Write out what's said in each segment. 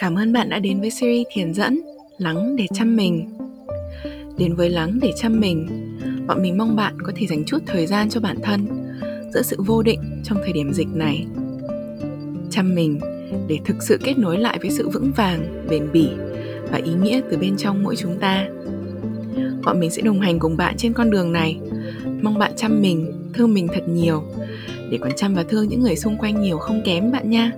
Cảm ơn bạn đã đến với series thiền dẫn Lắng để chăm mình. Đến với Lắng để chăm mình Bọn mình mong bạn có thể dành chút thời gian cho bản thân Giữa sự vô định trong thời điểm dịch này. Chăm mình để thực sự kết nối lại với sự vững vàng, bền bỉ và ý nghĩa từ bên trong mỗi chúng ta. Bọn mình sẽ đồng hành cùng bạn trên con đường này. Mong bạn chăm mình, thương mình thật nhiều. Để còn chăm và thương những người xung quanh nhiều không kém bạn nha.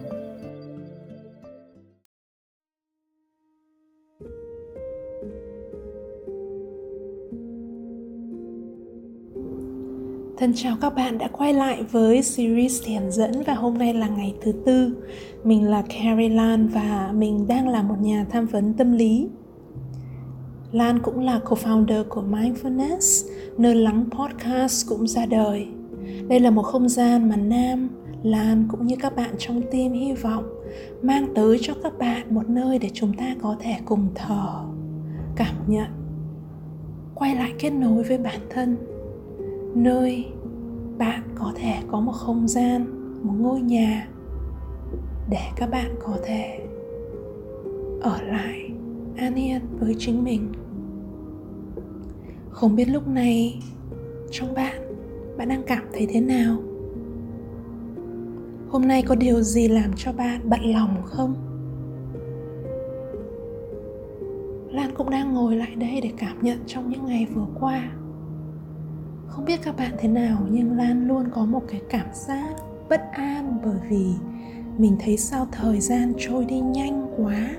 Thân chào các bạn đã quay lại với series thiền dẫn và hôm nay là ngày thứ tư. Mình là Carrie Lan và mình đang là một nhà tham vấn tâm lý. Lan cũng là co-founder của Mindfulness, nơi lắng podcast cũng ra đời. Đây là một không gian mà Nam, Lan cũng như các bạn trong team hy vọng mang tới cho các bạn một nơi để chúng ta có thể cùng thở, cảm nhận, quay lại kết nối với bản thân nơi bạn có thể có một không gian, một ngôi nhà để các bạn có thể ở lại an yên với chính mình. Không biết lúc này trong bạn bạn đang cảm thấy thế nào? Hôm nay có điều gì làm cho bạn bận lòng không? Lan cũng đang ngồi lại đây để cảm nhận trong những ngày vừa qua không biết các bạn thế nào, nhưng lan luôn có một cái cảm giác bất an bởi vì mình thấy sao thời gian trôi đi nhanh quá.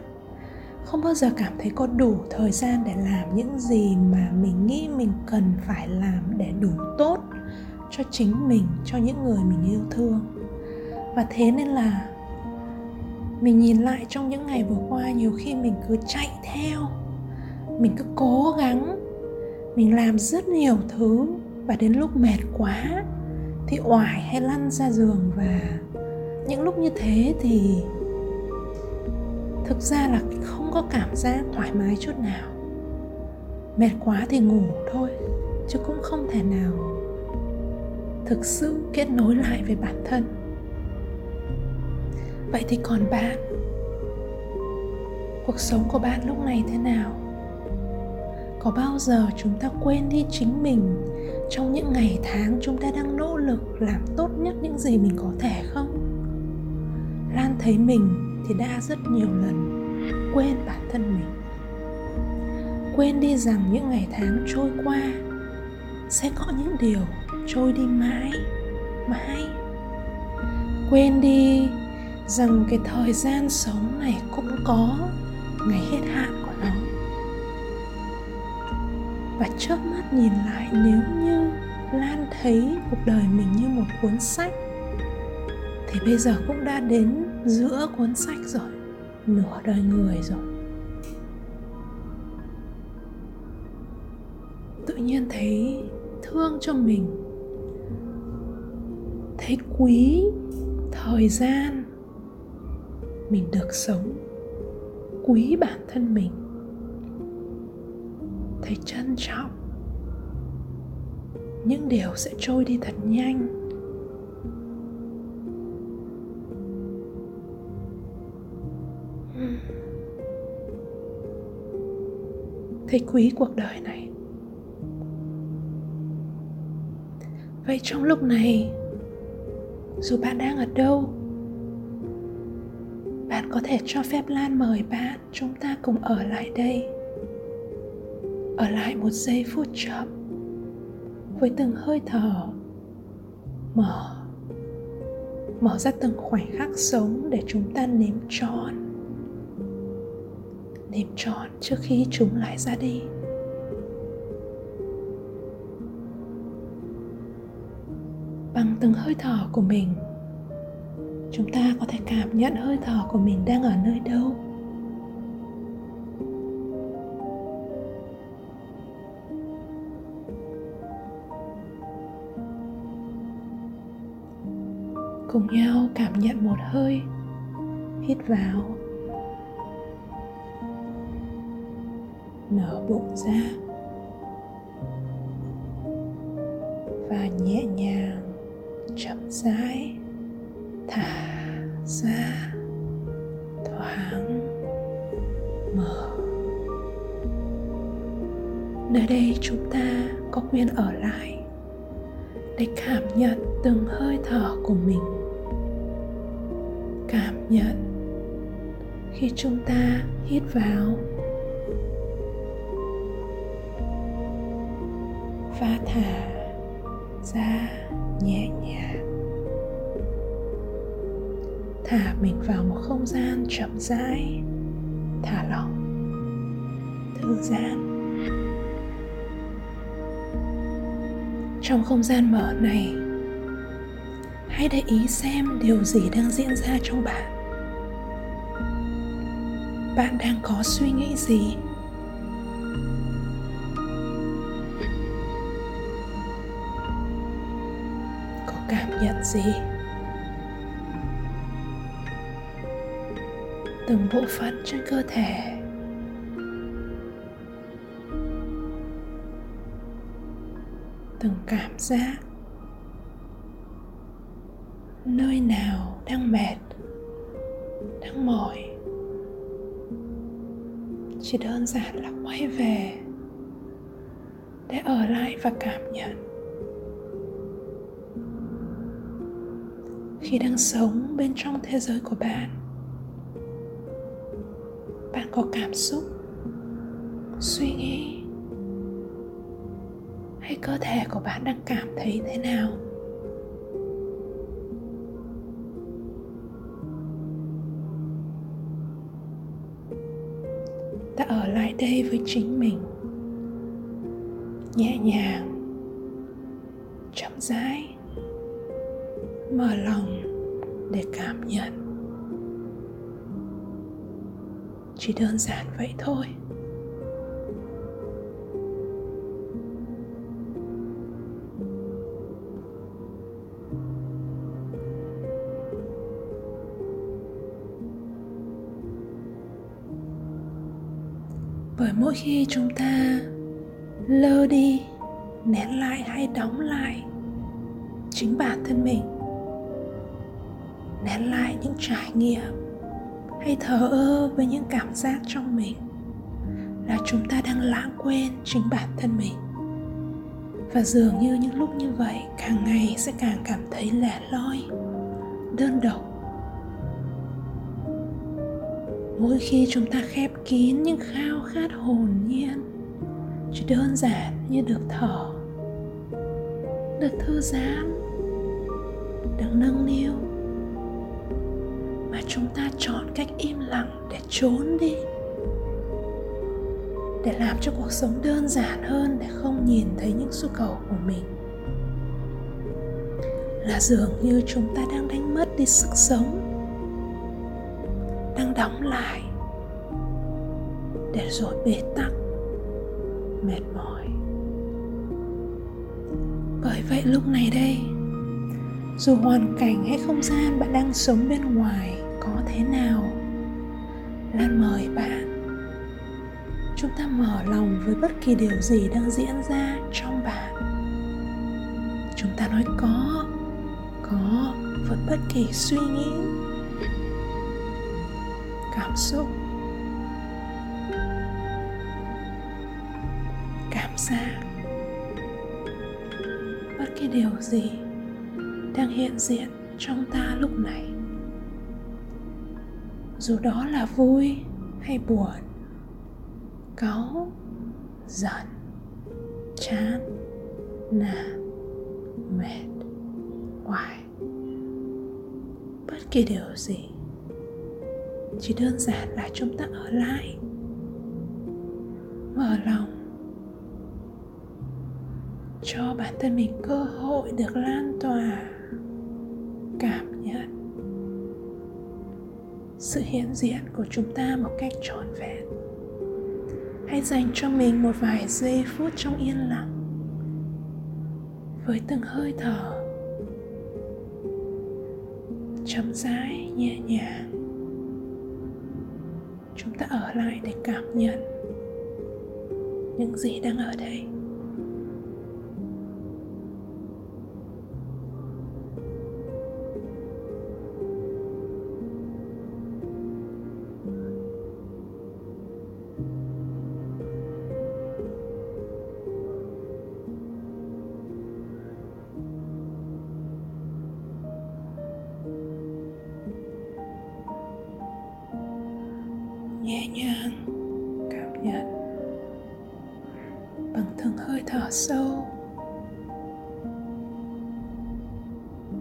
Không bao giờ cảm thấy có đủ thời gian để làm những gì mà mình nghĩ mình cần phải làm để đủ tốt cho chính mình, cho những người mình yêu thương. Và thế nên là mình nhìn lại trong những ngày vừa qua, nhiều khi mình cứ chạy theo, mình cứ cố gắng, mình làm rất nhiều thứ và đến lúc mệt quá thì oải hay lăn ra giường và những lúc như thế thì thực ra là không có cảm giác thoải mái chút nào. Mệt quá thì ngủ thôi, chứ cũng không thể nào thực sự kết nối lại với bản thân. Vậy thì còn bạn, cuộc sống của bạn lúc này thế nào? Có bao giờ chúng ta quên đi chính mình trong những ngày tháng chúng ta đang nỗ lực làm tốt nhất những gì mình có thể không? Lan thấy mình thì đã rất nhiều lần quên bản thân mình. Quên đi rằng những ngày tháng trôi qua sẽ có những điều trôi đi mãi mãi. Quên đi rằng cái thời gian sống này cũng có ngày hết hạn của nó. Và chớp mắt nhìn lại, nếu như lan thấy cuộc đời mình như một cuốn sách. Thì bây giờ cũng đã đến giữa cuốn sách rồi, nửa đời người rồi. Tự nhiên thấy thương cho mình. Thấy quý thời gian mình được sống. Quý bản thân mình. Thấy trân trọng những điều sẽ trôi đi thật nhanh. Thấy quý cuộc đời này. Vậy trong lúc này, dù bạn đang ở đâu, bạn có thể cho phép lan mời bạn chúng ta cùng ở lại đây. Ở lại một giây phút chậm với từng hơi thở. Mở. Mở ra từng khoảnh khắc sống để chúng ta nếm trọn. Nếm trọn trước khi chúng lại ra đi. Bằng từng hơi thở của mình, chúng ta có thể cảm nhận hơi thở của mình đang ở nơi đâu. Cùng nhau cảm nhận một hơi, hít vào. Nở bụng ra. Và nhẹ nhàng, chậm rãi, thả ra, thoáng, mở. Nơi đây chúng ta có quyền ở lại để cảm nhận từng hơi thở của mình cảm nhận khi chúng ta hít vào. Và thả ra nhẹ nhàng. Thả mình vào một không gian chậm rãi, thả lỏng, thư giãn. Trong không gian mở này hãy để ý xem điều gì đang diễn ra trong bạn. Bạn đang có suy nghĩ gì? Có cảm nhận gì? Từng bộ phận trên cơ thể. Từng cảm giác. Mệt, đang mỏi. Chỉ đơn giản là quay về để ở lại và cảm nhận. Khi đang sống bên trong thế giới của bạn bạn có cảm xúc, suy nghĩ hay cơ thể của bạn đang cảm thấy thế nào? Lại đây với chính mình. Nhẹ nhàng, chậm rãi, mở lòng để cảm nhận. Chỉ đơn giản vậy thôi. Mỗi khi chúng ta lơ đi, nén lại hay đóng lại chính bản thân mình, nén lại những trải nghiệm hay thờ ơ với những cảm giác trong mình là chúng ta đang lãng quên chính bản thân mình. Và dường như những lúc như vậy, càng ngày sẽ càng cảm thấy lẻ loi, đơn độc. Mỗi khi chúng ta khép kín những khao khát hồn nhiên, chỉ đơn giản như được thở, được thư giãn, được nâng niu, mà chúng ta chọn cách im lặng để trốn đi, để làm cho cuộc sống đơn giản hơn để không nhìn thấy những nhu cầu của mình. Là dường như chúng ta đang đánh mất đi sức sống đang đóng lại để rồi bế tắc, mệt mỏi. Bởi vậy lúc này đây, dù hoàn cảnh hay không gian bạn đang sống bên ngoài có thế nào, lan mời bạn. Chúng ta mở lòng với bất kỳ điều gì đang diễn ra trong bạn. Chúng ta nói có có, với bất kỳ suy nghĩ cảm xúc. Cảm giác bất kỳ điều gì đang hiện diện trong ta lúc này. Dù đó là vui hay buồn, cáu, giận, chán, nản, mệt hoài bất kỳ điều gì chỉ đơn giản là chúng ta ở lại. Mở lòng. Cho bản thân mình cơ hội được lan tỏa. Cảm nhận. Sự hiện diện của chúng ta một cách trọn vẹn. Hãy dành cho mình một vài giây phút trong yên lặng. Với từng hơi thở. Chậm rãi, nhẹ nhàng chúng ta ở lại để cảm nhận những gì đang ở đây. Từng hơi thở sâu.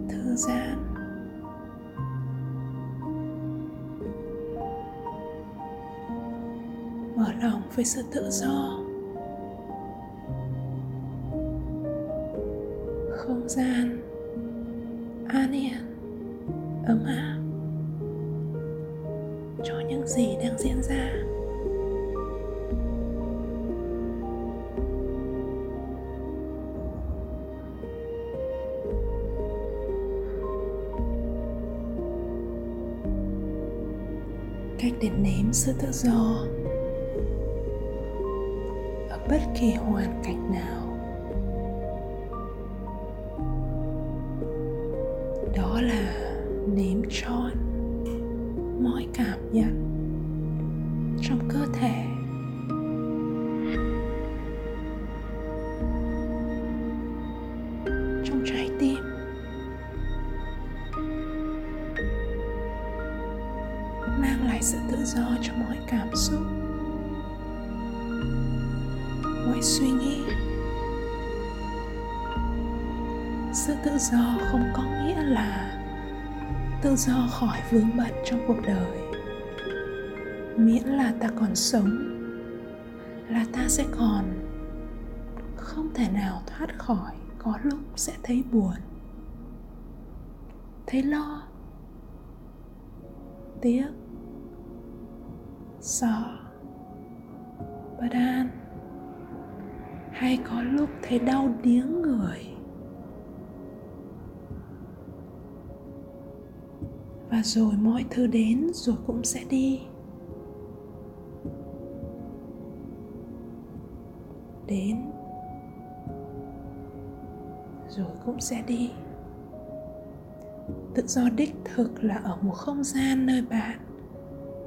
Thư giãn. Mở lòng với sự tự do. Cách để nếm sự tự do. Ở bất kỳ hoàn cảnh nào mang lại sự tự do cho mọi cảm xúc, mọi suy nghĩ. Sự tự do không có nghĩa là tự do khỏi vướng bận trong cuộc đời, miễn là ta còn sống, là ta sẽ còn không thể nào thoát khỏi, có lúc sẽ thấy buồn, thấy lo, tiếc sợ. Bất an. Hay có lúc thấy đau điếng người. Và rồi mọi thứ đến rồi cũng sẽ đi. Đến. Rồi cũng sẽ đi. Tự do đích thực là ở một không gian nơi bạn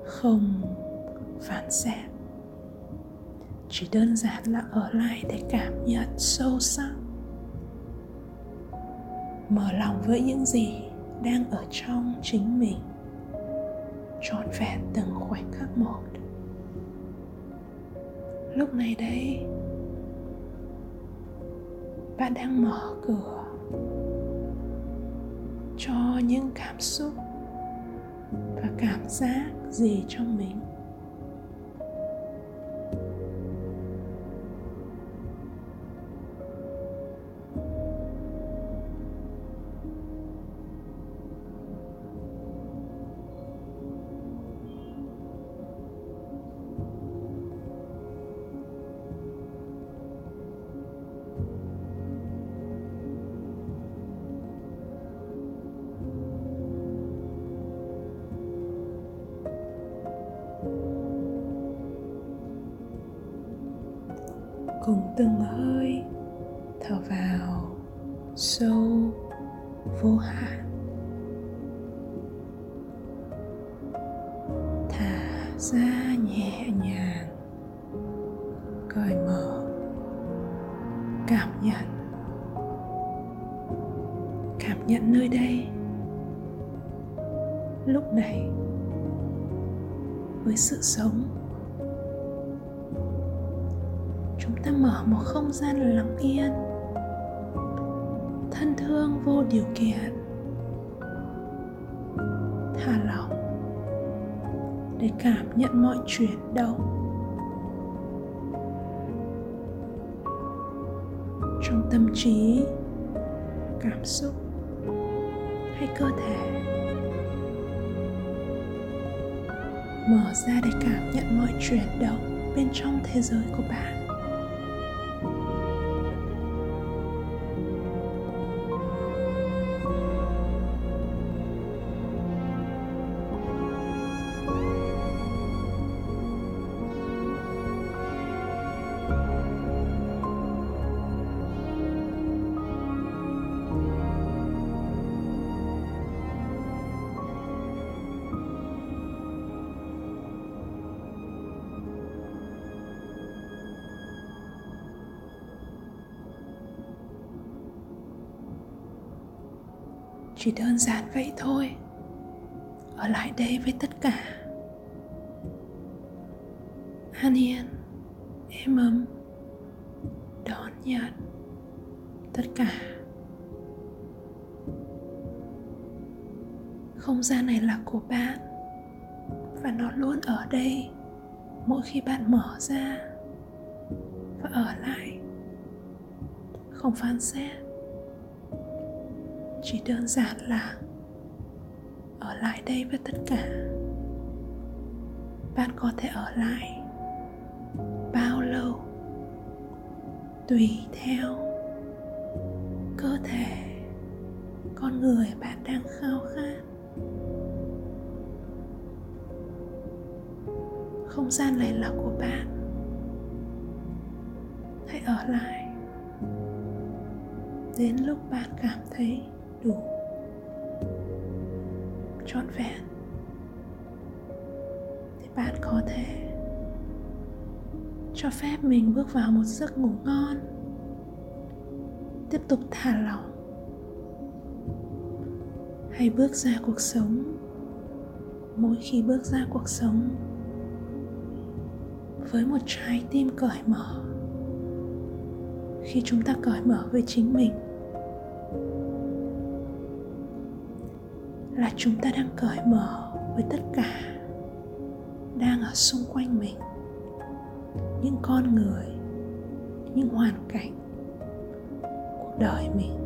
không phản xạ chỉ đơn giản là ở lại để cảm nhận sâu sắc. Mở lòng với những gì đang ở trong chính mình. Trọn vẹn từng khoảnh khắc một. Lúc này đây, bạn đang mở cửa cho những cảm xúc và cảm giác gì trong mình? Từng hơi thở vào sâu vô hạn. Thả ra nhẹ nhàng, cởi mở cảm nhận. Cảm nhận nơi đây. Lúc này, với sự sống chúng ta mở một không gian lặng yên, thân thương vô điều kiện, thả lỏng để cảm nhận mọi chuyển động. Trong tâm trí, cảm xúc hay cơ thể, mở ra để cảm nhận mọi chuyển động bên trong thế giới của bạn. Chỉ đơn giản vậy thôi. Ở lại đây với tất cả. An yên, êm ấm. Đón nhận tất cả. Không gian này là của bạn và nó luôn ở đây mỗi khi bạn mở ra và ở lại. Không phán xét chỉ đơn giản là ở lại đây với tất cả. Bạn có thể ở lại bao lâu, tùy theo cơ thể con người bạn đang khao khát. Không gian này là của bạn. Hãy ở lại đến lúc bạn cảm thấy đủ. Trọn vẹn. Thì bạn có thể cho phép mình bước vào một giấc ngủ ngon, tiếp tục thả lỏng, hay bước ra cuộc sống. Mỗi khi bước ra cuộc sống với một trái tim cởi mở, khi chúng ta cởi mở với chính mình là chúng ta đang cởi mở với tất cả đang ở xung quanh mình. Những con người, những hoàn cảnh, cuộc đời mình.